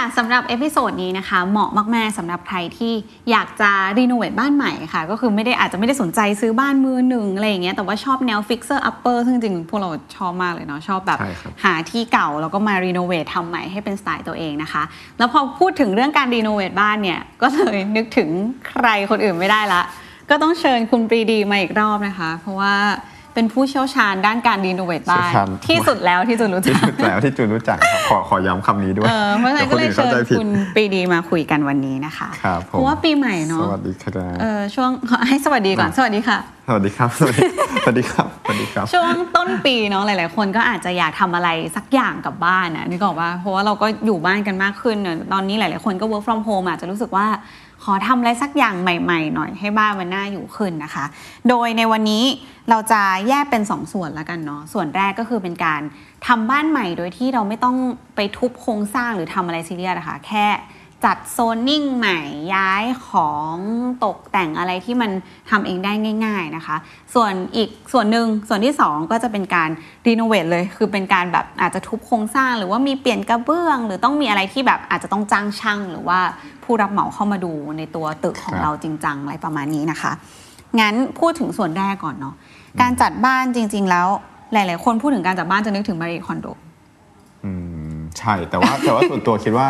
ค่ะสำหรับ episode นี้นะคะ เหมาะมากๆสำหรับใครที่อยากจะ renovate บ้านใหม่ค่ะ ก็คือไม่ได้อาจจะไม่ได้สนใจซื้อบ้านมือหนึ่งอะไรอย่างเงี้ยแต่ว่าชอบแนว fixer upper ซึ่งจริงๆพวกเราชอบมากเลยเนาะชอบแบบใช่ครับหาที่เก่าแล้วก็มา renovate ทำใหม่ให้เป็นสไตล์ตัวเองนะคะ แล้วพอพูดถึงเรื่องการ renovate บ้านเนี่ยก็เลยนึกถึงใครคนอื่นไม่ได้ละ ก็ต้องเชิญคุณปีดีมาอีกรอบนะคะ เพราะว่า เป็นผู้เชี่ยวชาญด้านการ renovate บ้านเชี่ยวชาญที่สุดแล้วที่จูนรู้จักแล้วที่จูนรู้จักครับขอขอย้ำคำนี้ด้วยเออเพราะฉะนั้นก็เลยดี๋วคเชิอื่ญข้าใจผิดเชิญคุณปรีดีมาคุยกันวันนี้นะคะครับผมเพราะว่าปีใหม่เนาะสวัสดีครับเออช่วงให้สวัสดีก่อนอะสวัสดีค่ะ สวัสดีครับสวัสดีสวัสดีครับสวัสดีครับ ช่วงต้นปีเนาะหลาย ๆ คนก็อาจจะอยากทำอะไรสักอย่างกับบ้านนะนึกออกว่าเพราะว่าเราก็อยู่บ้านกันมากขึ้นเนอะตอนนี้หลาย ๆ คนก็ work from home อาจจะรู้สึกว่า ขอทำอะไรสักอย่างใหม่ๆ หน่อยให้บ้านมันน่าอยู่ขึ้นนะคะ โดยในวันนี้เราจะแยกเป็น 2ส่วนแล้วกันเนาะส่วนแรกก็คือเป็นการทำบ้านใหม่โดยที่เราไม่ต้องไปทุบโครงสร้างหรือทำอะไรซีเรียสนะคะแค่ จัดโซนนิ่งใหม่ย้ายของตกแต่งอะไรที่มันทำเองได้ง่าย ๆนะคะ ส่วนอีกส่วนหนึ่งส่วนที่ 2 ก็จะเป็นการรีโนเวทเลย คือเป็นการแบบอาจจะทุบโครงสร้าง หรือว่ามีเปลี่ยนกระเบื้อง หรือต้องมีอะไรที่แบบอาจจะต้องจ้างช่างหรือว่าผู้รับเหมาเข้ามาดูในตัวตึกของเราจริงจังอะไรประมาณนี้นะคะ งั้นพูดถึงส่วนแรกก่อนเนาะการจัดบ้านจริง ๆ แล้วหลาย ๆ คนพูดถึงการจัดบ้านจะนึกถึงมารีคอนโดอืมใช่แต่ว่าแต่ว่าส่วนตัวคิดว่า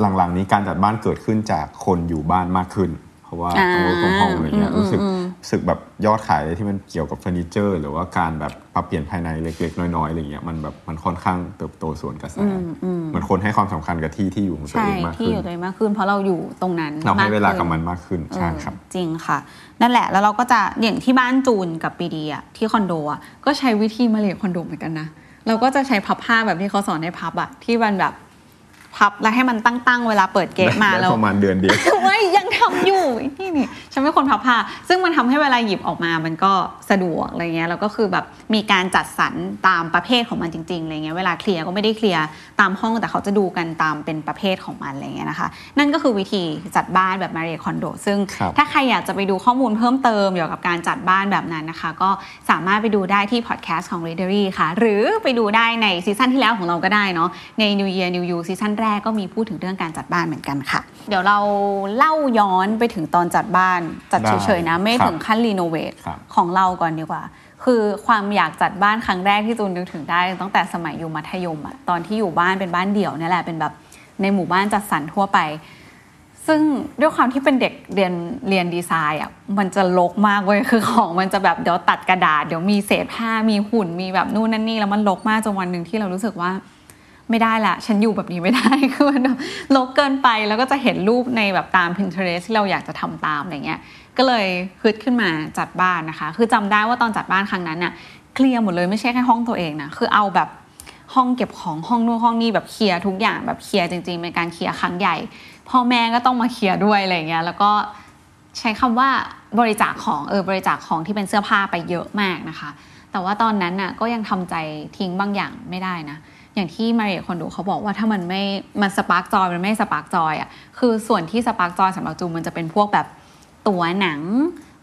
หลังๆนี้การจัดบ้านเกิดขึ้นจากคนอยู่บ้านมากขึ้น เพราะว่าอ่าต้อง work from home อะไรเงี้ยอืมรู้สึกอืมรู้สึกแบบยอดขายที่มันเกี่ยวกับเฟอร์นิเจอร์ หรือว่าการแบบปรับเปลี่ยนภายในเล็กๆ น้อยๆอะไรเงี้ยมันแบบมันค่อนข้างเติบโตส่วนกระแสเหมือนคนให้ความสำคัญกับที่ที่อยู่ของตัวใช่เองมากที่ขึ้อนยู่ตัวเองมากขึ้น เพราะเราอยู่ตรงนั้นเราให้เวลากับขึ้มันมากขึ้นใช่ครับเออจริงค่ะ นั่นแหละแล้วเราก็จะอย่างที่บ้านจูนกับปีดีอะที่คอนโดอะก็ใช้วิธีมาเรียคอนโดเหมือนกันนะเราก็จะใช้พับผ้าแบบที่เขาสอนให้พับอะที่มันแบบ พับแล้วให้มันตั้งๆเวลาเปิดเกะมาได้แล้วประมาณเดือนเดียวไม่ยังทำอยู่นี่นี่ฉันเป็นคนพับผ้า ซึ่งมันทำให้เวลาหยิบออกมามันก็สะดวกอะไรเงี้ยแล้วก็คือแบบมีการจัดสรรตามประเภทของมันจริงๆอะไรเงี้ยเวลาเคลียร์ก็ไม่ได้เคลียร์ตามห้องแต่เขาจะดูกันตามเป็นประเภทของมันอะไรเงี้ยนะคะ นั่นก็คือวิธีจัดบ้านแบบ Marie Kondo ซึ่งครับถ้าใครอยากจะไปดูข้อมูลเพิ่มเติมเกี่ยวกับการจัดบ้านแบบนั้นนะคะ ก็สามารถไปดูได้ที่พอดแคสต์ของ Readery ค่ะ หรือไปดูได้ใน season ที่แล้วของเราก็ได้เนาะใน New Year New You season แรกก็มีพูดถึงเรื่องการจัดบ้านเหมือนกันค่ะ เดี๋ยวเราเล่าย้อนไปถึงตอนจัดบ้าน จัดได้เฉยๆนะ ไม่ครับถึงขั้น renovate ครับของเราก่อนดีกว่า คือความอยากจัดบ้านครั้งแรกที่จูนนึกถึงได้ ตั้งแต่สมัยอยู่มัธยมอะตอนที่อยู่บ้านเป็นบ้านเดี่ยวเนี่ยแหละเป็นแบบในหมู่บ้านจัดสรรทั่วไป ซึ่งด้วยความที่เป็นเด็กเรียนเรียนดีไซน์อะมันจะลกมากเว้ยคือของมันจะแบบเดี๋ยวตัดกระดาษ เดี๋ยวมีเศษผ้ามีหุ่นมีแบบนู่นนั่นนี่แล้วมันลกมากจนวันหนึ่งที่เรารู้สึกว่า ไม่ได้ละ ฉันอยู่แบบนี้ไม่ได้ คือมันแบบลกเกินไปแล้วก็จะเห็นรูปในแบบตาม Pinterest ที่เราอยากจะทำตามอะไรเงี้ย ก็เลยคิดขึ้นมาจัดบ้านนะคะ คือจำได้ว่าตอนจัดบ้านครั้งนั้นน่ะเคลียร์หมดเลยไม่ใช่แค่ห้องตัวเองนะ คือเอาแบบห้องเก็บของห้องนู่นห้องนี่แบบเคลียร์ทุกอย่างแบบเคลียร์จริงๆเป็นการเคลียร์ครั้งใหญ่ พ่อแม่ก็ต้องมาเคลียร์ด้วยอะไรเงี้ย แล้วก็ใช้คำว่าบริจาคของเออบริจาคของที่เป็นเสื้อผ้าไปเยอะมากนะคะ แต่ว่าตอนนั้นน่ะก็ยังทำใจทิ้งบางอย่างไม่ได้นะ อย่างที่ Marie Kondo เขาบอกว่าถ้ามันไม่มัน spark joy มันไม่ spark joy อะคือส่วนที่ spark joy สำหรับจูนมันจะเป็นพวกแบบตั๋วหนัง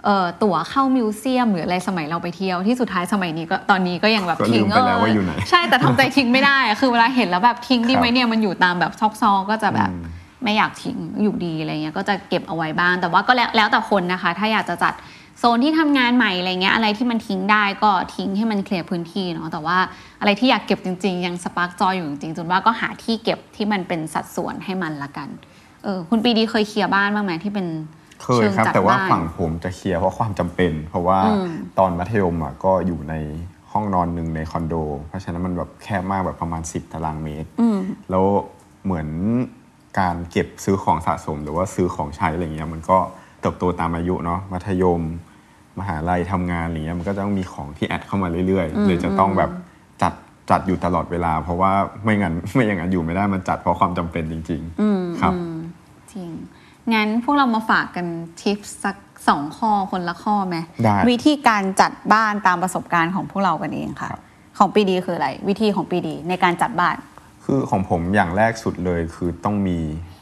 เอ่อตั๋วเข้า museum หรืออะไรสมัยเราไปเที่ยวที่สุดท้ายสมัยนี้ก็ตอนนี้ก็ยังแบบก็ลืทิ้งไปแล้วว่าอยู่ไหนใช่แต่ทำใจทิ้งไม่ได้อะคือเวลาเห็นแล้วแบบทิ้งดีไหมเนี่ยมันอยู่ตามแบบซอกๆก็จะแบบอืมไม่อยากทิ้งอยู่ดีอะไรเงี้ยก็จะเก็บเอาไว้บ้างแต่ว่าก็แล้วแล้วแต่คนนะคะ ถ้าอยากจะจัดโซนที่ทำงานใหม่อะไรเงี้ยอะไรที่มันทิ้งได้ก็ทิ้งให้มันเคลียร์พื้นที่เนาะแต่ว่าอะไรที่อยากเก็บจริง ๆ ยัง spark joy อยู่จริงๆจูนว่าก็หาที่เก็บที่มันเป็นสัดส่วนให้มันละกันเออคุณปีดีเคยเคลียร์บ้านบ้างไหมที่เป็นเคยครับเชิงจัดแต่ว่าบ้านฝั่งผมจะเคลียร์เพราะความจำเป็น เพราะว่าอืมตอนมัธยมอะก็อยู่ในห้องนอนหนึ่งในคอนโด เพราะฉะนั้นมันแบบแคบมากแบบประมาณ 10 ตารางเมตรอืมแล้วเหมือนการเก็บซื้อของสะสม หรือว่าซื้อของใช้อะไรเงี้ยมันก็เติบโตตามอายุเนาะมัธยม มหาลัยทำงานอะไรเงี้ยมันก็จะต้องมีของที่แอดเข้ามาเรื่อยๆเลยจะต้องแบบจัดจัดอยู่ตลอดเวลา เพราะว่าไม่งั้นไม่อย่างนั้นอยู่ไม่ได้มันจัดเพราะความจำเป็นจริงอืมๆครับอืมจริงงั้นพวกเรามาฝากกันทิปสักสองข้อคนละข้อไหมได้วิธีการจัดบ้านตามประสบการณ์ของพวกเรากันเองค่ะครับของปีดีคืออะไร วิธีของปีดีในการจัดบ้าน คือของผมอย่างแรกสุดเลยคือต้องมี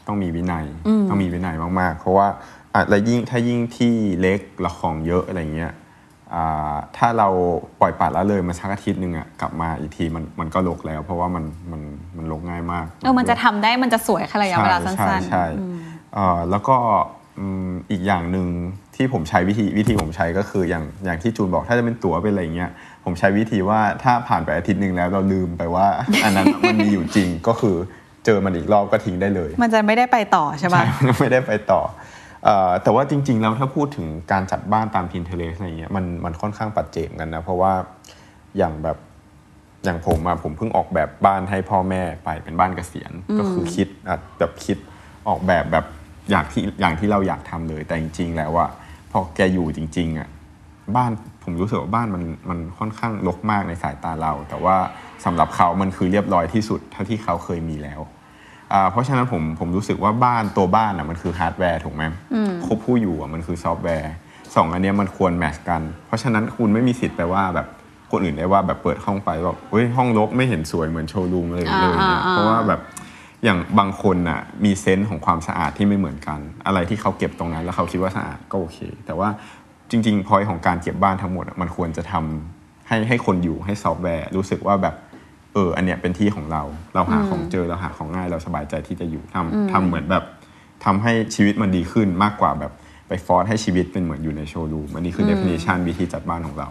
ต้องมีวินัยอืมต้องมีวินัยมากๆ เพราะว่า อะและยิ่งถ้ายิ่งที่เล็กละของเยอะอะไรเงี้ยอ่าถ้าเราปล่อยปละละเลยมาสักอาทิตย์หนึ่งอะกลับมาอีกทีมันมันก็ลกแล้ว เพราะว่ามันมันมันลกง่ายมากเออมันจะทำได้มันจะสวยแค่ระยะเวลาสั้นใช่ใช่ๆอืมเอ่อแล้วก็อืมอีกอย่างหนึ่งที่ผมใช้วิธีวิธีผมใช้ก็คืออย่างอย่างที่จูนบอกถ้าจะเป็นตั๋วเป็นอะไรเงี้ยผมใช้วิธีว่าถ้าผ่านไปอาทิตย์หนึ่งแล้วเราลืมไปว่า อันนั้นมันมีอยู่จริงก็คือเจอมันอีกรอบก็ทิ้งได้เลย มันจะไม่ได้ไปต่อใช่ปะใช่มันไม่ได้ไปต่อเอ่อ แต่ว่าจริง ๆ แล้วถ้าพูดถึงการจัดบ้านตาม Pinterest อะไรเงี้ยมันมันค่อนข้างปัจเจกกันนะเพราะว่าอย่างแบบอย่างผมอะผมเพิ่งออกแบบบ้านให้พ่อแม่ไปเป็นบ้านเกษียณก็คือคิดอะแบบคิดออกแบบแบบอยากที่อย่างที่เราอยากทำเลย แต่จริง ๆ แล้วว่าพอแกอยู่จริง ๆอะบ้านผมรู้สึกว่าบ้านมันมันค่อนข้างรกมากในสายตาเรา แต่ว่าสำหรับเขามันคือเรียบร้อยที่สุดเท่าที่เขาเคยมีแล้วอ่า เพราะฉะนั้นผมผมรู้สึกว่าบ้านตัวบ้านอะมันคือฮาร์ดแวร์ถูกไหมครับผู้อยู่อะมันคือซอฟต์แวร์สองอันเนี้ยมันควร match กัน เพราะฉะนั้นคุณไม่มีสิทธิ์ไปว่าแบบคนอื่นได้ว่าแบบเปิดห้องไปแบบเฮ้ยห้องรกไม่เห็นสวยเหมือนโชว์รูมเลยอ่าเลยเนี่ยอ่าเพราะว่าแบบอย่างบางคนอะมี sense ของความสะอาดที่ไม่เหมือนกัน อะไรที่เขาเก็บตรงนั้น แล้วเขาคิดว่าสะอาดก็โอเค แต่ว่าจริงๆพอยของการเก็บบ้านทั้งหมดอะมันควรจะทำให้ให้คนอยู่ให้ซอฟต์แวร์รู้สึกว่าแบบ เออ อันเนี้ยเป็นที่ของเรา เราหาของเจอเราหาของง่ายเราสบายใจที่จะอยู่ทำทำเหมือนแบบทำให้ชีวิตมันดีขึ้นมากกว่าแบบไป force ให้ชีวิตเป็นเหมือนอยู่ในโชว์รูมอันนี้คือ definition วิธีจัดบ้านของเรา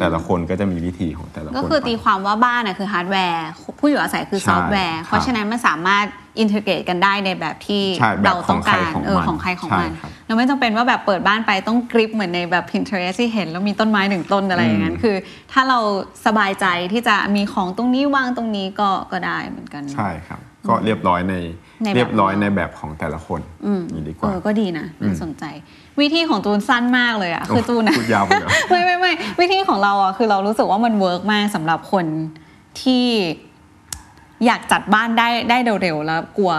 แต่ละคนก็จะมีวิธีของแต่ละคน ก็คือไปตีความว่าบ้านน่ะคือฮาร์ดแวร์ผู้อยู่อาศัยคือใช่ซอฟต์แวร์ครับเพราะฉะนั้นมันสามารถintegrate กันได้ในแบบที่ใช่แบบเราต้องการของใครของเออมันของใครของใช่มันครับ เราไม่จำเป็นว่าแบบเปิดบ้านไปต้องกริบเหมือนในแบบ Pinterest ที่เห็น แล้วมีต้นไม้หนึ่งต้นอะไรอย่างนั้นอืมคือ ถ้าเราสบายใจที่จะมีของตรงนี้วางตรงนี้ก็ก็ได้เหมือนกันใช่ครับ ก็เรียบร้อยในในแบบเรียบร้อยในแบบของแต่ละคนนี่ดีกว่าเออก็ดีนะน่าสนใจ วิธีของจูนสั้นมากเลยอะคือจูนอะพูดยาวไปเหรอไม่ไม่ไม่วิธีของเราอะคือเรารู้สึกว่ามัน work มากสำหรับคนที่อยากจัดบ้านได้ได้เร็วๆแล้วกลัว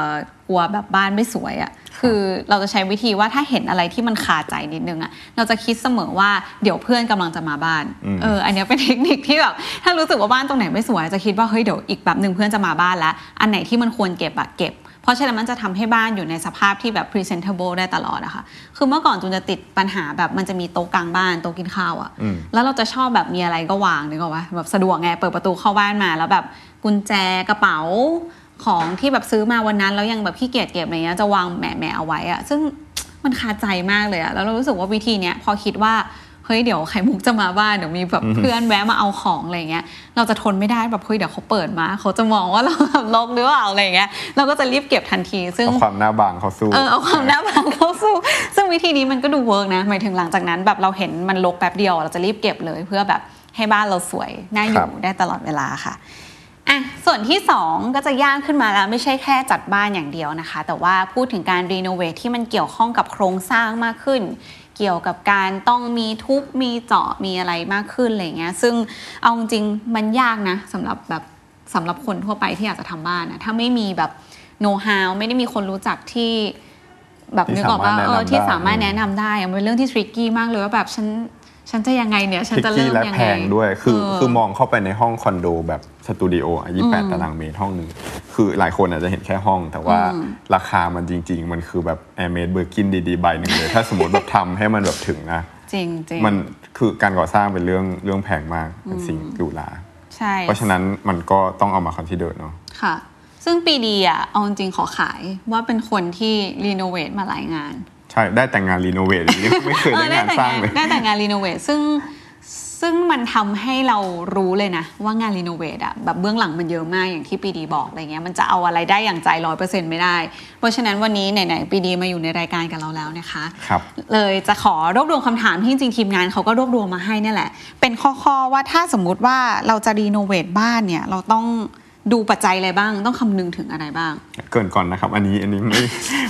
กลัวแบบบ้านไม่สวยอะ คือเราจะใช้วิธีว่าถ้าเห็นอะไรที่มันคาใจนิดนึงอะเราจะคิดเสมอว่าเดี๋ยวเพื่อนกำลังจะมาบ้านอืมเอออันเนี้ยเป็นเทคนิคที่แบบถ้ารู้สึกว่าบ้านตรงไหนไม่สวยจะคิดว่าเฮ้ยเดี๋ยวอีกแบบหนึ่งเพื่อนจะมาบ้านแล้ว อันไหนที่มันควรเก็บอะเก็บเพราะฉะนั้นมันจะทำให้บ้านอยู่ในสภาพที่แบบ presentable ได้ตลอดอะค่ะ คือเมื่อก่อนจูนจะติดปัญหาแบบมันจะมีโต๊ะกลางบ้านโต๊ะกินข้าวอะอืมแล้วเราจะชอบแบบมีอะไรก็วางนึกออกปะแบบสะดวกไงเปิดประตูเข้าบ้านมาแล้วแบบกุญแจกระเป๋า ของที่แบบซื้อมาวันนั้นแล้วยังแบบขี้เกียจเก็บอะไรเงี้ยจะวางแหมะแหมะเอาไว้อะซึ่งมันคาใจมากเลยอะแล้วเรารู้สึกว่าวิธีเนี้ยพอคิดว่าเฮ้ยเดี๋ยวไข่มุกจะมาบ้านเดี๋ยวมีแบบเพื่อนแวะมาเอาของอะไรเงี้ยเราจะทนไม่ได้แบบเฮ้ยเดี๋ยวเขาเปิดมาเขาจะมองว่าเราแบบรกหรือเปล่าอะไรเงี้ยเราก็จะรีบเก็บทันที ซึ่งเอาความหน้าบางเข้าสู้เออเอาความหน้าบางเข้าสู้ ซึ่งวิธีนี้มันก็ดู work นะหมายถึงหลังจากนั้น แบบเราเห็นมันรกแป๊บเดียว เราจะรีบเก็บเลยเพื่อแบบให้บ้านเราสวยน่าอครัยู่บได้ตลอดเวลาค่ะ อะส่วนที่ 2 ก็จะย่างขึ้นมาแล้ว ไม่ใช่แค่จัดบ้านอย่างเดียวนะคะ แต่ว่าพูดถึงการรีโนเวทที่มันเกี่ยวข้องกับโครงสร้างมากขึ้น เกี่ยวกับการต้องมีทุบมีเจาะมีอะไรมากขึ้นอะไรเงี้ยซึ่งเอาจริงมันยากนะสำหรับแบบสำหรับคนทั่วไปที่อยากจะทำบ้านนะถ้าไม่มีแบบโน้ตฮาวไม่ได้มีคนรู้จักที่แบบนึกออกว่าเออที่สามารถแนะนำได้มันเป็นเรื่องที่ทริกกี้มากเลยว่าแบบฉัน ฉันจะยังไงเนี่ยฉันทิกจะกี้เริ่มและยังแพไงงด้วยคือเคือมองเข้าไปในห้องคอนโดแบบสตูดิโอยี่แปดตารางเมตรห้องหนึ่งคือหลายคนอาจจะเห็นแค่ห้อง แต่ว่าราคามันจริง ๆ มันคือแบบแอร์เมดเบอร์กินดีๆใบหนึ่งเลย ถ้าสมมติแบบทำให้มันแบบถึงนะจริงจริงมันคือการก่อสร้างเป็นเรื่องเรื่องแพงมากเป็นสิ่งหรูหราใช่เพราะฉะนั้นมันก็ต้องเอามาคอนซิเดอร์เนาะค่ะ ซึ่งปีดีอะเอาจริงๆขอขายว่าเป็นคนที่รีโนเวทมาหลายงาน ใช่ได้แต่งานรีโนเวทอย่างนี้ไม่เคยได้งานสร้างเลยได้แต่งานรีโนเวทซึ่งซึ่งมันทำให้เรารู้เลยนะ ว่างานรีโนเวทอะแบบเบื้องหลังมันเยอะมากอย่างที่ปีดีบอกอะไรเงี้ยมันจะเอาอะไรได้อย่างใจร้อยเปอร์เซ็นต์ไม่ได้ เพราะฉะนั้นวันนี้ไหนๆปีดีมาอยู่ในรายการกับเราแล้วนะคะครับเลยจะขอรวบรวมคำถามที่จริงๆทีมงานเขาก็รวบรวมมาให้เนี่ยแหละ เป็นข้อๆว่าถ้าสมมุติว่าเราจะรีโนเวทบ้านเนี่ยเราต้องดูปัจจัยอะไรบ้างต้องคำนึงถึงอะไรบ้าง เกริ่นก่อนนะครับ อันนี้อันนี้ไม่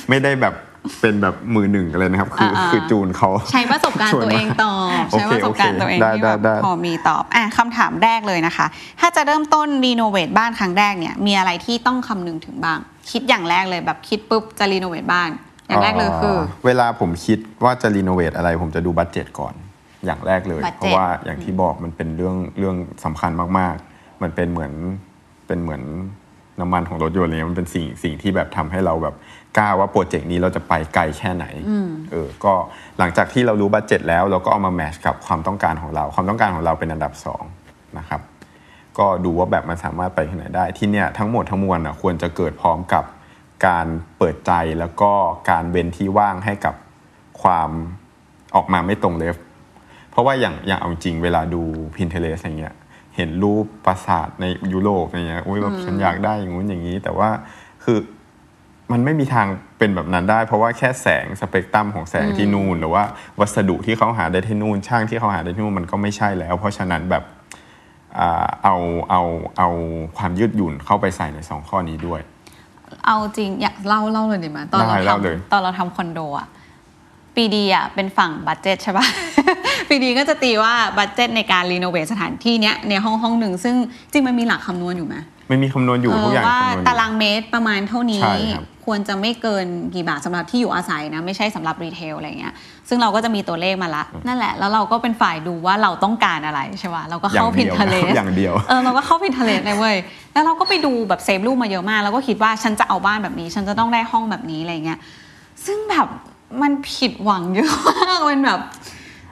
ไม่ได้แบบ เป็นแบบมือหนึ่งเลยนะครับ คืออ่าๆคือจูนเขาใช้ประสบการณ์ส่วนตัวเองมาตอบโอเคใช้ประสบการณ์ตัวเองโอเคได้ที่แบบได้พอมีตอบอะคำถามแรกเลยนะคะ ถ้าจะเริ่มต้นรีโนเวทบ้านครั้งแรกเนี่ยมีอะไรที่ต้องคำนึงถึงบ้าง คิดอย่างแรกเลยแบบคิดปุ๊บจะรีโนเวทบ้านอย่างแรกเลยคือเวลาผมคิดว่าจะรีโนเวทอะไร ผมจะดู budget ก่อนอย่างแรกเลย budget เพราะว่าอย่างที่บอกมันเป็นเรื่องเรื่องสำคัญมากๆ มันเป็นเหมือนเป็นเหมือน น้ำมันของรถยนต์อะไรเงี้ยมันเป็นสิ่งสิ่งที่แบบทำให้เราแบบกล้าว่าโปรเจกต์นี้เราจะไปไกลแค่ไหนเออก็หลังจากที่เรารู้บัตเจ็ตแล้ว เราก็เอามาแมทช์กับความต้องการของเรา ความต้องการของเราเป็นอันดับสองนะครับก็ดูว่าแบบมันสามารถไปที่ไหนได้ที่เนี่ยทั้งหมดทั้งมวลอะควรจะเกิดพร้อมกับการเปิดใจแล้วก็การเว้นที่ว่างให้กับความออกมาไม่ตรงเลฟเพราะว่าอย่างอย่างเอาจริงเวลาดู Pinterest อย่างเงี้ย เห็นรูปปราสาทในยุโรปอย่างเงี้ยอุ้ยแบบฉันอยากได้อย่างงู้นอย่างนี้ แต่ว่าคือมันไม่มีทางเป็นแบบนั้นได้ เพราะว่าแค่แสงสเปกตรัมของแสงที่นู่นหรือว่าวัสดุที่เขาหาได้ที่นู่นช่างที่เขาหาได้ที่นู่นมันก็ไม่ใช่แล้ว เพราะฉะนั้นแบบอ่าเอาเอาเอาความยืดหยุ่นเข้าไปใส่ในสองข้อนี้ด้วย เอาจริงอยากเล่าเล่าเลยดีไหมตอนเราได้เล่าเลยทำตอนเราทำคอนโดอะปีดีอะเป็นฝั่ง budget ใช่ปะ ปีดีก็จะตีว่า budget ในการรีโนเวทสถานที่เนี้ยในห้องห้องหนึ่งซึ่งจริงมันมีหลักคำนวณอยู่ไหมไม่มีคำนวณอยู่เออทุกอย่างว่าคำนวณอยู่ตารางเมตรประมาณเท่านี้ใช่ครับควรจะไม่เกินกี่บาทสำหรับที่อยู่อาศัยนะ ไม่ใช่สำหรับ retail อะไรเงี้ยซึ่งเราก็จะมีตัวเลขมาละ นั่นแหละ แล้วเราก็เป็นฝ่ายดูว่าเราต้องการอะไรใช่ป่ะเราก็เข้า Pinterest อย่างเดียวเออเราก็เข้า Pinterest เลยเว้ยแล้วเราก็ไปดูแบบ save รูปมาเยอะมากแล้วก็คิดว่าฉันจะเอาบ้านแบบนี้ ฉันจะต้องได้ห้องแบบนี้อะไรเงี้ยซึ่งแบบมันผิดหวังเยอะมากมันแบบ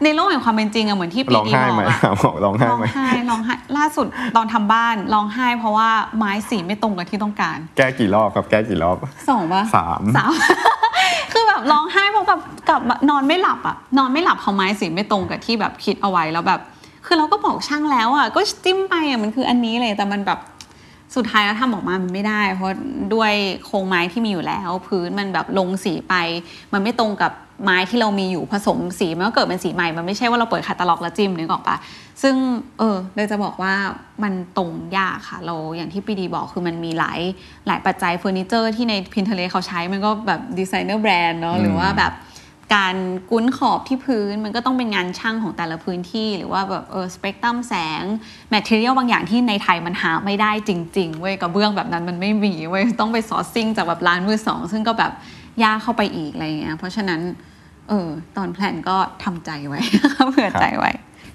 ในโลกแห่งความเป็นจริงอะเหมือนที่ปีร้องดีไห้บอไหมกอะบอกร้องไห้ร้องไหมไห้ร้องไห้ล่าสุดตอนทำบ้านร้องไห้ เพราะว่าไม้สีไม่ตรงกับที่ต้องการ แก้กี่รอบครับแก้กี่รอบสองปะสามสามคือแบบร้องไห้เพราะแบบกลับมานอนไม่หลับอะนอนไม่หลับเพราะไม้สีไม่ตรงกับที่แบบคิดเอาไว้แล้วแบบ คือเราก็บอกช่างแล้วอะก็จิ้มไปอะมันคืออันนี้เลยแต่มันแบบ สุดท้ายแล้วทำออกมามันไม่ได้ เพราะด้วยโครงไม้ที่มีอยู่แล้ว พื้นมันแบบลงสีไป มันไม่ตรงกับไม้ที่เรามีอยู่ผสมสีมันก็เกิดเป็นสีใหม่ มันไม่ใช่ว่าเราเปิดคาตาล็อกแล้วจิ้มนึกออกปะซึ่งเออเลยจะบอกว่ามันตรงยากค่ะ เราอย่างที่ปีดีบอกคือมันมีหลายหลายปัจจัยเฟอร์นิเจอร์ที่ใน Pinterest เขาใช้มันก็แบบ designer brand เนาะหรือว่าแบบ การกุ้นขอบที่พื้นมันก็ต้องเป็นงานช่างของแต่ละพื้นที่ หรือว่าแบบเออสเปกตรัมแสงmaterial บางอย่างที่ในไทยมันหาไม่ได้จริง ๆ เว้ยกระเบื้องแบบนั้นมันไม่มีเว้ยต้องไป sourcing จากแบบร้านมือสองซึ่งก็แบบยากเข้าไปอีกอะไรเงี้ยเพราะฉะนั้นเออตอน plan ก็ทำใจไว้เผื่อใจไว้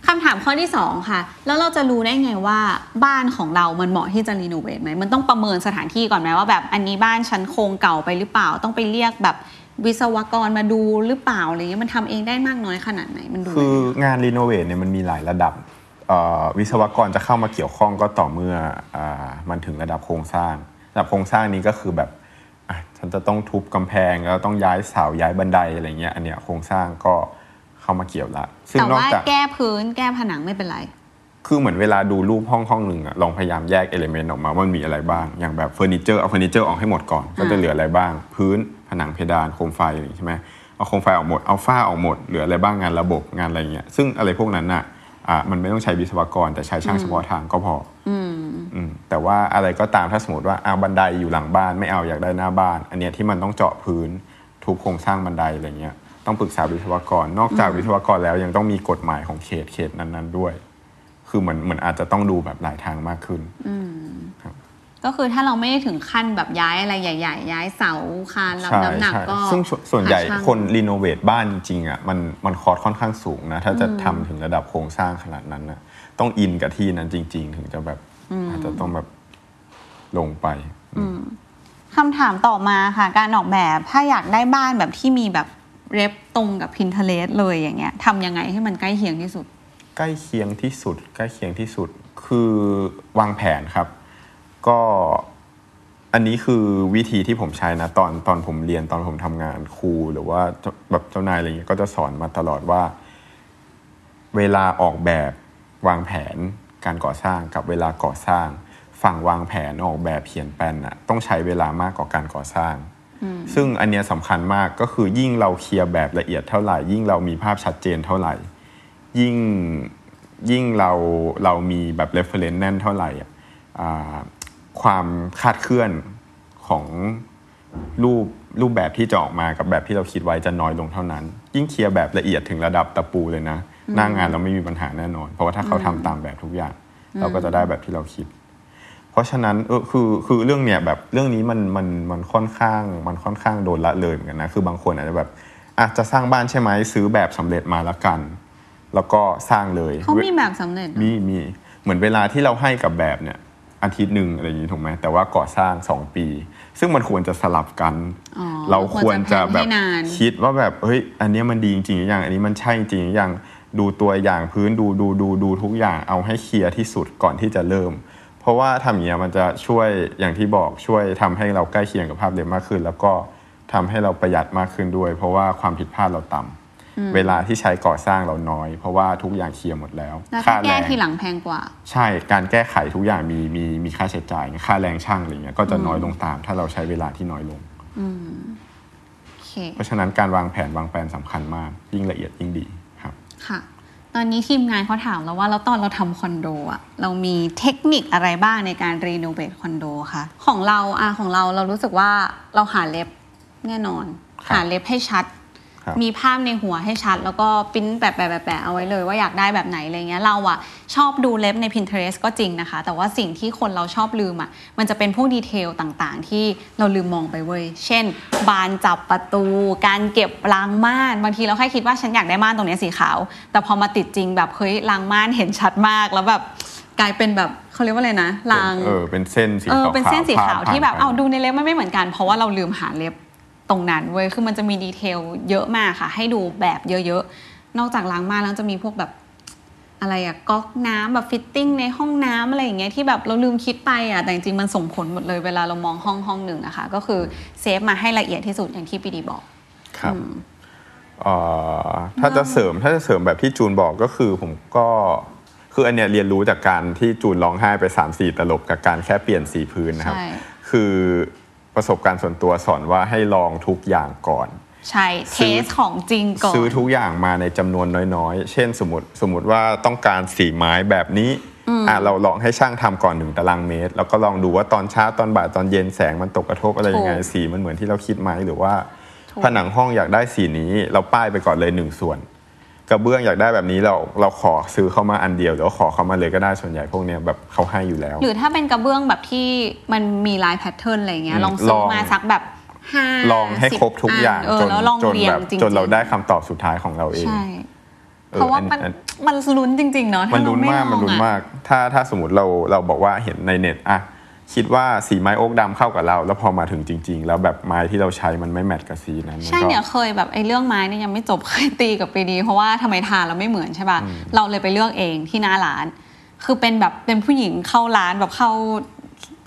คำถามข้อที่สองค่ะ แล้วเราจะรู้ได้ไงว่าบ้านของเรามันเหมาะที่จะรีโนเวทไหมมันต้องประเมินสถานที่ก่อนไหมว่าแบบอันนี้บ้านชั้นโครงเก่าไปหรือเปล่าต้องไปเรียกแบบ วิศวกรมาดูหรือเปล่าอะไรเงี้ยมันทำเองได้มากน้อยขนาดไหนมันดูคืยังไงงานรีโนเวทเนี่ยมันมีหลายระดับเอ่อวิศวกรจะเข้ามาเกี่ยวข้องก็ต่อเมื่ออามันถึงระดับโครงสร้าง ระดับโครงสร้างนี้ก็คือแบบอะฉันจะต้องทุบกำแพงแล้วต้องย้ายเสาย้ายบันไดอะไรเงี้ยอันเนี้ยโครงสร้างก็เข้ามาเกี่ยวละซึ่งแต่ว่านอกจากแก้พื้นแก้ผนังไม่เป็นไร คือเหมือนเวลาดูรูปห้องห้องหนึ่งอะลองพยายามแยก element ออกมาว่ามันมีอะไรบ้าง อย่างแบบเฟอร์นิเจอร์เอาเฟอร์นิเจอร์ออกให้หมดก่อนก็จะเหลืออะไรบ้าง พื้น ผนังเพดานโคมไฟอะไรอย่างงี้ใช่ไหมเอาโคมไฟออกหมดเอาฝ้าออกหมดเหลืออะไรบ้างงานระบบงานอะไรเงี้ยซึ่งอะไรพวกนั้นน่ะอะมันไม่ต้องใช้วิศวกรแต่ใช้ช่างเฉพาะทางก็พอออืมแต่ว่าอะไรก็ตามถ้าสมมติว่าเอาบันไดอยู่หลังบ้านไม่เอาอยากได้หน้าบ้าน อันเนี้ยที่มันต้องเจาะพื้นทุบโครงสร้างบันไดอะไรเงี้ยต้องปรึกษาวิศวกร นอกจากวิศวกรแล้วยังต้องมีกฎหมายของเขตเขตนั้น ๆ ด้วย คือเหมือนเหมือนอาจจะต้องดูแบบหลายทางมากขึ้น ก็คือถ้าเราไม่ได้ถึงขั้นแบบย้ายอะไรใหญ่ ๆ ย้ายเสาคานรับใช่น้ำหนักใช่ก็ซึ่งส่วนส่วนใหญ่าช่างคนรีโนเวทบ้านจริงๆอะมันมันคอร์สค่อนข้างสูงนะ ถ้าจะทำถึงระดับโครงสร้างขนาดนั้นนะต้องอินกับที่นั้นจริง ๆ ถึงจะแบบอาจจะต้องแบบลงไปคำถามต่อมาค่ะ การออกแบบถ้าอยากได้บ้านแบบที่มีแบบเรฟตรงกับ Pinterest เลยอย่างเงี้ยทำยังไงให้มันใกล้เคียงที่สุด ใกล้เคียงที่สุด ใกล้เคียงที่สุด คือวางแผนครับ ก็อันนี้คือวิธีที่ผมใช้นะตอนตอนผมเรียนตอนผมทำงานครูหรือว่าเจ้าแบบเจ้านายอะไรเงี้ยก็จะสอนมาตลอดว่า เวลาออกแบบวางแผนการก่อสร้างกับเวลาก่อสร้าง ฝั่งวางแผนออกแบบเขียนแปลนอะต้องใช้เวลามากกว่าการก่อสร้าง ซึ่งอันเนี้ยสำคัญมากก็คือยิ่งเราเคลียร์แบบละเอียดเท่าไหร่ ยิ่งเรามีภาพชัดเจนเท่าไหร่ ยิ่งยิ่งเราเรามีแบบ reference แน่นเท่าไหร่อะอ่า ความคาดเคลื่อนของรูปรูปแบบที่จะออกมากับแบบที่เราคิดไว้จะน้อยลงเท่านั้น ยิ่งเคลียร์แบบละเอียดถึงระดับตะปูเลยนะหน้างานเราไม่มีปัญหาแน่นอน เพราะว่าถ้าเขาทำตามแบบทุกอย่าง เราก็จะได้แบบที่เราคิด เพราะฉะนั้นเออคือคือเรื่องเนี้ยแบบเรื่องนี้มันมันมันค่อนข้างมันค่อนข้างโดนละเลยเหมือนกันนะคือบางคนอาจจะแบบอาจจะสร้างบ้านใช่ไหมซื้อแบบสำเร็จมาละกัน แล้วก็สร้างเลยเขามีแบบสำเร็จเหรอมีมีเหมือนเวลาที่เราให้กับแบบเนี่ย อาทิตย์หนึ่งอะไรอย่างนี้ถูกไหมแต่ว่าก่อสร้างสองปี ซึ่งมันควรจะสลับกันอ๋อเราควรจะแบบควรจะแพลนให้นานคิดว่าแบบเฮ้ยอันเนี้ยมันดีจริงๆหรือยังอันนี้มันใช่จริงหรือยังดูตัวอย่างพื้นดูดูดูดูทุกอย่างเอาให้เคลียร์ที่สุดก่อนที่จะเริ่ม เพราะว่าทำอย่างเงี้ยมันจะช่วยอย่างที่บอกช่วยทำให้เราใกล้เคียงกับภาพเดิมมากขึ้น แล้วก็ทำให้เราประหยัดมากขึ้นด้วย เพราะว่าความผิดพลาดเราต่ำ เวลาที่ใช้ก่อสร้างเราน้อย เพราะว่าทุกอย่างเคลียร์หมดแล้วแล้วถ้าแก้รงทีหลังแพงกว่า ใช่การแก้ไขทุกอย่างมีมีมีค่าใช้จ่ายค่าแรงช่างอะไรเงี้ยก็จะน้อยลงตาม ถ้าเราใช้เวลาที่น้อยลงโอเคเพราะฉะนั้นการวางแผนวางแผนสำคัญมาก ยิ่งละเอียดยิ่งดีครับ ค่ะ ตอนนี้ทีมงานเขาถามแล้วว่าแล้วตอนเราทำคอนโดอะเรามีเทคนิคอะไรบ้างในการรีโนเวทคอนโดคะของเราอะของเราเรารู้สึกว่าเราหาเล็บแน่นอนครับหาเล็บให้ชัดครับ มีภาพในหัวให้ชัด แล้วก็ปริ้นแปะแปะแปะแปะเอาไว้เลยว่าอยากได้แบบไหนอะไรเงี้ยเราอะชอบดูเล็บใน Pinterest ก็จริงนะคะ แต่ว่าสิ่งที่คนเราชอบลืมอะมันจะเป็นพวกดีเทลต่างๆ ที่เราลืมมองไปเว้ย เช่น บานจับประตู การเก็บรางม่านบางทีเราแค่คิดว่าฉันอยากได้ม่านตรงเนี้ยสีขาว แต่พอมาติดจริงแบบเฮ้ยรางม่านเห็นชัดมากแล้วแบบกลายเป็นแบบเขาเรียกว่าอะไรนะรางเออเป็นเส้นสีเออขาวๆเป็นเส้นสีขาวพดที่แบบผ่นไปเอาดูใน ref มันไม่เหมือนกัน เพราะว่าเราลืมหา ref ตรงนั้นเว้ยคือมันจะมี detail เยอะมากค่ะ ให้ดูแบบเยอะๆ นอกจากรางม่านแล้วจะมีพวกแบบอะไรอะก๊อกน้ำแบบ fitting ในห้องน้ำอะไรอย่างเงี้ยที่แบบเราลืมคิดไปอะแต่จริงๆมันส่งผลหมดเลยเวลาเรามองห้องห้องหนึ่งอะค่ะก็คือ save มาให้ละเอียดที่สุดอย่างที่ปีดีบอกครับเอ่อถ้าจะเสริมถ้าจะเสริมแบบที่จูนบอกก็คือผมก็คืออันเนี้ยเรียนรู้จากการที่จูนร้องไห้ไป3ามสี่ตลบกับการแค่เปลี่ยนสีพื้นนะครับใช่คือ ประสบการณ์ส่วนตัวสอนว่าให้ลองทุกอย่างก่อน ใช่เทสของจริงก่อนซื้อทุกอย่างมาในจำนวนน้อยๆ เช่นสมมติสมมติว่าต้องการสีไม้แบบนี้อะเราลองให้ช่างทำก่อนหนึ่งตารางเมตร แล้วก็ลองดูว่าตอนเช้าตอนบ่ายตอนเย็นแสงมันตกกระทบอะไรยังไงถูกสีมันเหมือนที่เราคิดไหมหรือว่าถูกผนังห้องอยากได้สีนี้ เราป้ายไปก่อนเลยหนึ่งส่วน กระเบื้องอยากได้แบบนี้เราเราขอซื้อเข้ามาอันเดียวหรือว่าขอเข้ามาเลยก็ได้ส่วนใหญ่พวกเนี้ยแบบเขาให้อยู่แล้ว หรือถ้าเป็นกระเบื้องแบบที่มันมีลายแพทเทิร์นอะไรเงี้ยอืมลองซื้ลอองมาสักแบบห้าลองให้สิครบทุกอย่างเออจนแล้วลองจนเรียงแบบจริงๆจนเราได้คำตอบสุดท้ายของเราเองใช่ออเพราะว่ามันอันมันลุ้นจริงๆเนาะมันถ้าเราลุ้นไมากมันลุ้นลองอะมาก ถ้าถ้าสมมติเราเราบอกว่าเห็นในเน็ตอะ คิดว่าสีไม้โอ๊กดำเข้ากับเรา แล้วพอมาถึงจริง ๆ แล้วแบบไม้ที่เราใช้มันไม่แมทกับสีนั้นมัใช่ก็เนี่ยเคยแบบไอ้เรื่องไม้เนี่ยยังไม่จบเคยตีกับปีดี เพราะว่าทำไมทาเราไม่เหมือนใช่ป่ะเราเลยไปเลือกเองที่หน้าร้าน คือเป็นแบบเป็นผู้หญิงเข้าร้านแบบเข้า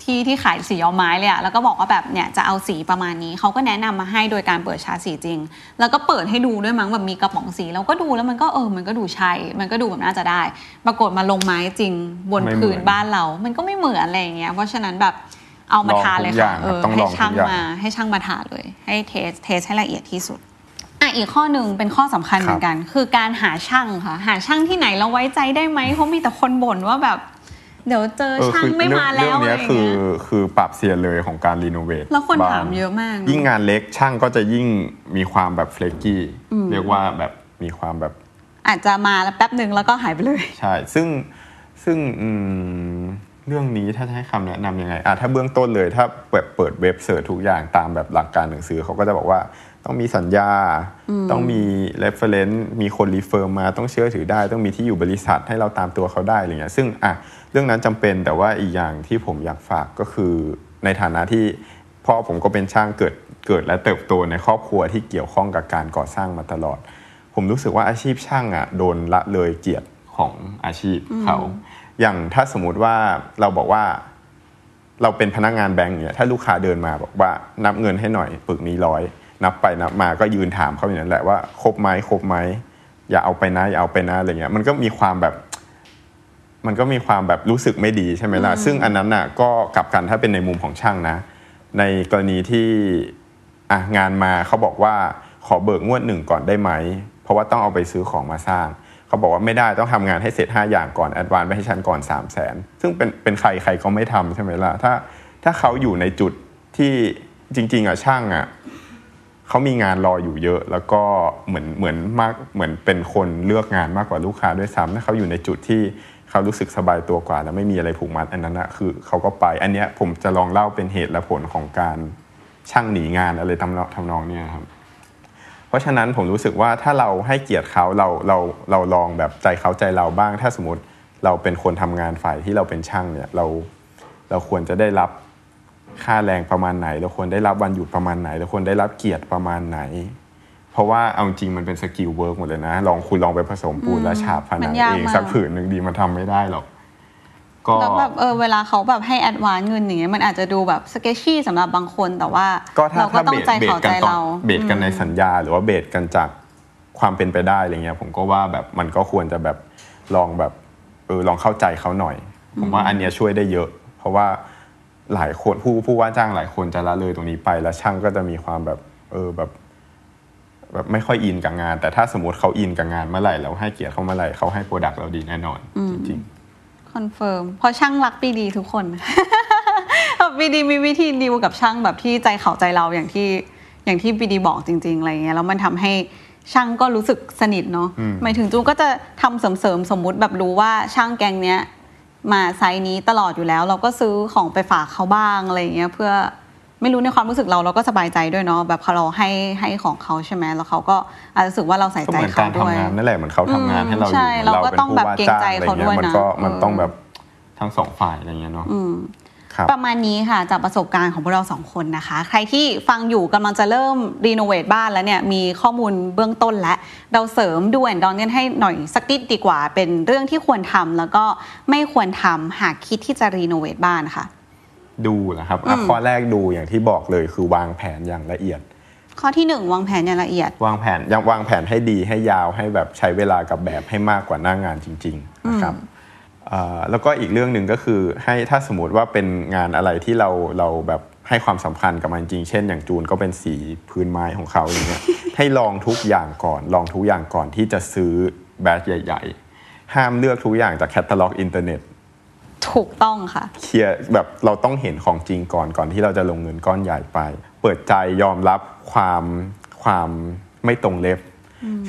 ที่ที่ขายสีเอาไม้เลยอะแล้วก็บอกว่าแบบเนี่ยจะเอาสีประมาณนี้เขาก็แนะนำมาให้โดยการเปิดชาร์จสีจริง แล้วก็เปิดให้ดูด้วยมั้งแบบมีกระป๋องสีเราก็ดูแล้วมันก็เออมันก็ดูใช่มันก็ดูแบบน่าจะได้ ปรากฏมาลงไม้จริงบนไม่เหมืพื้อนนบ้านเรา มันก็ไม่เหมือนอะไรอย่างเงี้ยเพราะฉะนั้นแบบเอามาทาเลยค่ะลองทุกอย่างเออต้องลให้องทุกช่างอย่างมาให้ช่างมาทาเลย ให้เทสเทสให้ละเอียดที่สุดอะอีกข้อหนึ่งเป็นข้อสำคัญเหมือนกัน คือการหาช่างค่ะ หาช่างที่ไหนเราไว้ใจได้ไหมเพราะมีแต่คนบ่นว่าแบบ เดี๋ยวเจอเออช่างคือไม่เรื่องมาแล้เรื่วองอะไรเนี้อยย่างคือเงี้ยคือปรับเซียนเลยของการรีโนเวทแล้วคนบ้ถามเยอะมากเนอะยิ่งงานเล็กช่างก็จะยิ่งมีความแบบเฟลกกี้เรียกว่าแบบมีความแบบ อาจจะมาแล้วแป๊บหนึ่งแล้วก็หายไปเลย ใช่ ซึ่งซึ่งอืม เรื่องนี้ถ้าจะให้คำแนะนำยังไงอะถ้าเบื้องต้นเลย ถ้าแบบเปิดเว็บเสิร์ชทุกอย่างตามแบบหลักการหนังสือเขาก็จะบอกว่าต้องมีสัญญา ต้องมี reference มีคนรีเฟอร์มาต้องเชื่อถือได้ ต้องมีที่อยู่บริษัทให้เราตามตัวเขาได้อะไรเงี้ยซึ่งอะเรื่องนั้นจำเป็นแต่ว่าอีกอย่างที่ผมอยากฝากก็คือในฐานะที่พ่อผมก็เป็นช่างเกิดเกิดและเติบโตในครอบครัวที่เกี่ยวข้องกับการก่อสร้างมาตลอด ผมรู้สึกว่าอาชีพช่างอะโดนละเลยเกียรติของอาชีพเขา อย่างถ้าสมมุติว่าเราบอกว่า เราเป็นพนักงานแบงก์เนี่ยถ้าลูกค้าเดินมาบอกว่านับเงินให้หน่อยปึกนี้ร้อยนับไปนับมาก็ยืนถามเขาอย่างนั้นแหละว่าครบไหมครบไหมอย่าเอาไปนะอย่าเอาไปนะอะไรเงี้ยมันก็มีความแบบมันก็มีความแบบรู้สึกไม่ดีใช่ไหมล่ะ ซึ่งอันนั้นน่ะก็กลับกันถ้าเป็นในมุมของช่างนะ ในกรณีที่อะงานมาเขาบอกว่าขอเบิกงวดหนึ่งก่อนได้ไหม เพราะว่าต้องเอาไปซื้อของมาสร้าง เขาบอกว่าไม่ได้ต้องทำงานให้เสร็จ 5 อย่างก่อนแอดวานไปให้ฉันก่อน3 0 0แสนซึ่งเป็นเป็นใครใครก็ไม่ทำใช่ไหมล่ะถ้าถ้าเขาอยู่ในจุดที่จริง ๆอะช่างอะเขามีงานรออยู่เยอะ แล้วก็เหมือนเหมือนมากเหมือนเป็นคนเลือกงานมากกว่าลูกค้าด้วยซ้ำถ้าเขาอยู่ในจุดที่เขารู้สึกสบายตัวกว่า แล้วไม่มีอะไรผูกมัดอันนั้นอะคือเขาก็ไป อันเนี้ยผมจะลองเล่าเป็นเหตุและผลของการช่างหนีงานอะไรทำนองทำนองเนี้ยครับ เพราะฉะนั้นผมรู้สึกว่าถ้าเราให้เกียรติเขาเราเราเราลองแบบใจเขาใจเราบ้าง ถ้าสมมติเราเป็นคนทำงานฝ่ายที่เราเป็นช่างเนี่ยเราเราควรจะได้รับค่าแรงประมาณไหน เราควรได้รับวันหยุดประมาณไหน เราควรได้รับเกียรติประมาณไหน เพราะว่าเอาจริงมันเป็น skill work หมดเลยนะ ลองคุณลองไปผสมปูนและฉาบผนังเองสักผืนหนึ่งดิ มันยากมากมันทำไม่ได้หรอก ก็แล้วแบบเออเวลาเขาแบบให้ advance เงินอย่างเงี้ยมันอาจจะดูแบบ sketchy สำหรับบางคนแต่ว่าก็ถ้าเราก็ถ้าต้อง base กันตอนใจเขากันใจตอนเรา base กันในสัญญา หรือว่า base กันจากความเป็นไปได้อะไรเงี้ยผมก็ว่าแบบมันก็ควรจะแบบลองแบบเออลองเข้าใจเขาหน่อย ผมว่าอันเนี้ยช่วยได้เยอะ เพราะว่าหลายคนผู้ผู้ว่าจ้างหลายคนจะละเลยตรงนี้ไปแล้วช่างก็จะมีความแบบเออแบบ แบบไม่ค่อย in กับงาน แต่ถ้าสมมติเขา in กับงานเมื่อไหร่แล้วให้เกียรติเขาเมื่อไหร่เขาให้ product เราดีแน่นอนจริง confirm เพราะช่างรักปีดีทุกคนแบบปีดีมีวิธีดีลกับช่างแบบที่ใจเขาใจเราอย่างที่อย่างที่ปีดีบอกจริง ๆอะไรเงี้ยแล้วมันทำให้ช่างก็รู้สึกสนิทเนาะอืมหมายถึงจูนก็จะทำเสริมๆสมมุติแบบรู้ว่าช่างแก๊งเนี้ยมา site นี้ตลอดอยู่แล้ว เราก็ซื้อของไปฝากเขาบ้างอะไรเงี้ยเพื่อ ไม่รู้ในความรู้สึกเราเราก็สบายใจด้วยเนาะแบบเราให้ให้ของเขาใช่ไหมแล้วเขาก็อาจจะรู้สึกว่าเราใส่ๆก็ใจเหมือนเขาการด้วยทำงานนั่นแหละเหมือนเขาทำงานให้เราอใช่ยู่เราก็เป็นต้องผู้แบบว่าเกรงจ้างใจอะไรเขาด้เงี้วยยมันนะก็มันเออต้องแบบทั้งสองฝ่ายอะไรเงี้ยเนาะอืมครับประมาณนี้ค่ะจากประสบการณ์ของพวกเราสองคนนะคะ ใครที่ฟังอยู่กำลังจะเริ่มรีโนเวทบ้านแล้วเนี่ยมีข้อมูลเบื้องต้นและ เราเสริมดูแอนดอนกันให้หน่อยสักนิดดีกว่า เป็นเรื่องที่ควรทำแล้วก็ไม่ควรทำหากคิดที่จะรีโนเวทบ้านค่ะ ดูนะครับอะอืมข้อแรกดูอย่างที่บอกเลยคือวางแผนอย่างละเอียด ข้อที่หนึ่งวางแผนอย่างละเอียด วางแผนยังวางแผนให้ดีให้ยาวให้แบบใช้เวลากับแบบให้มากกว่าหน้างานจริง ๆ นะครับอ่าแล้วก็อีกเรื่องหนึ่งก็คือให้ถ้าสมมติว่าเป็นงานอะไรที่เราเราแบบให้ความสำคัญกับมันจริง เช่น อย่างจูนก็เป็นสีพื้นไม้ของเขาอย่างเงี้ยให้ลองทุกอย่างก่อน ลองทุกอย่างก่อนที่จะซื้อแบรนด์ใหญ่ ๆ ห้ามเลือกทุกอย่างจากแคตตาล็อกอินเทอร์เน็ต ถูกต้องค่ะ clear แบบเราต้องเห็นของจริงก่อนก่อนที่เราจะลงเงินก้อนใหญ่ไป เปิดใจยอมรับความความไม่ตรงเล็บ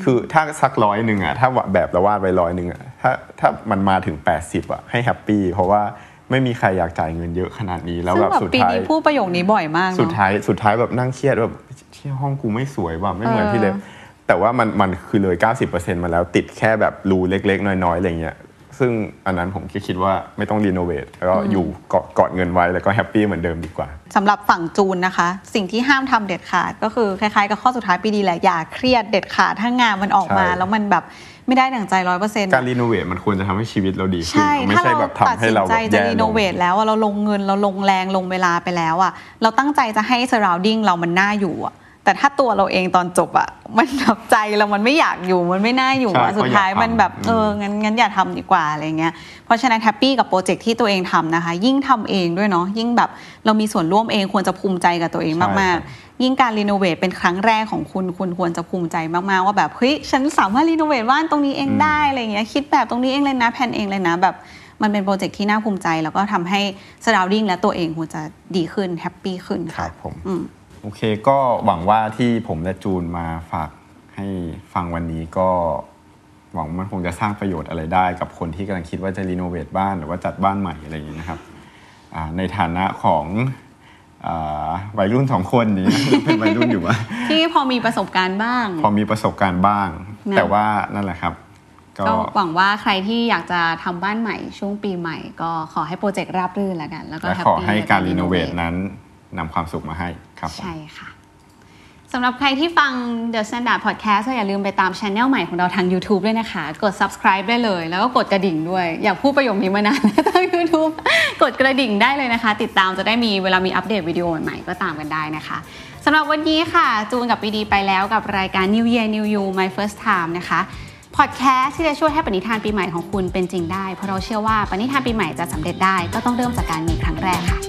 คือถ้าสักร้อยหนึ่งอะถ้าแบบเราวาดไว้ร้อยหนึ่งอะถ้าถ้ามันมาถึง 80อะให้แฮปปี้เพราะว่าไม่มีใครอยากจ่ายเงินเยอะขนาดนี้แล้วซึ่งแบบแบบสุดปีท้ายนี้พูดประโยคนี้บ่อยมากสุดเนาะท้ายสุดท้ายแบบนั่งเครียดแบบที่ห้องกูไม่สวยว่ะไม่เหมือนที่เล็บเออแต่ว่ามันมันคือเลย 90%มาแล้วติดแค่แบบรูเล็ก ๆ น้อยๆอะไรเงี้ย ซึ่งอันนั้นผมคิดว่าไม่ต้องรีโนเวทแล้วก็อยู่เกาะเกาะเงินไว้แล้วก็แฮปปี้เหมือนเดิมดีกว่าสำหรับฝั่งจูนนะคะ สิ่งที่ห้ามทำเด็ดขาดก็คือคล้ายๆกับข้อสุดท้ายปีดีแหละอย่าเครียดเด็ดขาดถ้างานมันออกมาใช่แล้วมันแบบไม่ได้ดั่งใจร้อยเปอร์เซ็นต์การรีโนเวทมันควรจะทำให้ชีวิตเราดีขึ้นใช่ไม่ถ้าใช่เราแบบตัดทำให้สินเราใจแบบจะแย่รีลโนงเวทแล้วอะเราลงเงินเราลงแรงลงเวลาไปแล้วอะเราตั้งใจจะให้ surrounding เรามันน่าอยู่อะ แต่ถ้าตัวเราเองตอนจบอะมันแบบใจเรามันไม่อยากอยู่มันไม่น่าอยู่ใช่อะสุดท้ายก็อย่าทำมันแบบอืมเอองั้นงั้นอย่าทำดีกว่าอะไรเงี้ยเพราะฉะนั้น happy กับโปรเจกต์ที่ตัวเองทำนะคะ ยิ่งทำเองด้วยเนาะยิ่งแบบเรามีส่วนร่วมเองควรจะภูมิใจกับตัวเองมากๆ ยิ่งการ renovate เป็นครั้งแรกของคุณคุณควรจะภูมิใจมากๆว่าแบบเฮ้ยฉันสามารถ renovate บ้านตรงนี้เองได้อะไรเงี้ยคิดแบบตรงนี้เองเลยนะแผนเองเลยนะแบบมันเป็นโปรเจกต์ที่น่าภูมิใจ แล้วก็ทำให้ surrounding และตัวเองควรจะดีขึ้น happy ขึ้นค่ะ ครับผมอืม โอเคก็หวังว่าที่ผมและจูนมาฝากให้ฟังวันนี้ก็หวังว่ามันคงจะสร้างประโยชน์อะไรได้ กับคนที่กำลังคิดว่าจะรีโนเวทบ้านหรือว่าจัดบ้านใหม่อะไรอย่างนี้นะครับอ่าในฐานะของอ่าวัยรุ่นสองคนนี้เป็นวัยรุ่นอยู่ว่าที่พอมีประสบการณ์บ้าง พอมีประสบการณ์บ้างนะแต่ว่านั่นแหละครับก็ก็หวังว่าใครที่อยากจะทำบ้านใหม่ช่วงปีใหม่ ก็ขอให้โปรเจกต์ราบรื่นแล้วกัน แล้วก็และแฮปขอปี้ให้การแล้วรีโนเวท renovate นั้น นำความสุขมาให้ครับใช่ค่ะสำหรับใครที่ฟัง The Standard Podcast ก็อย่าลืมไปตามช anel ใหม่ของเราทาง YouTube ด้วยนะคะ กด subscribe ได้เลย แล้วก็กดกระดิ่งด้วย อยากพูดประโยคนี้มานานทาง YouTube กดกระดิ่งได้เลยนะคะ ติดตามจะได้มีเวลามีอัปเดตวิดีโอใหม่ๆ ก็ตามกันได้นะคะสำหรับวันนี้ค่ะ จูนกับปีดีไปแล้วกับรายการ New Year New You My First Time นะคะพอดแคสต์ที่จะช่วยให้ปณิธานปีใหม่ของคุณเป็นจริงได้ เพราะเราเชื่อว่าปณิธานปีใหม่จะสำเร็จได้ก็ต้องเริ่มจากการมีครั้งแรกค่ะ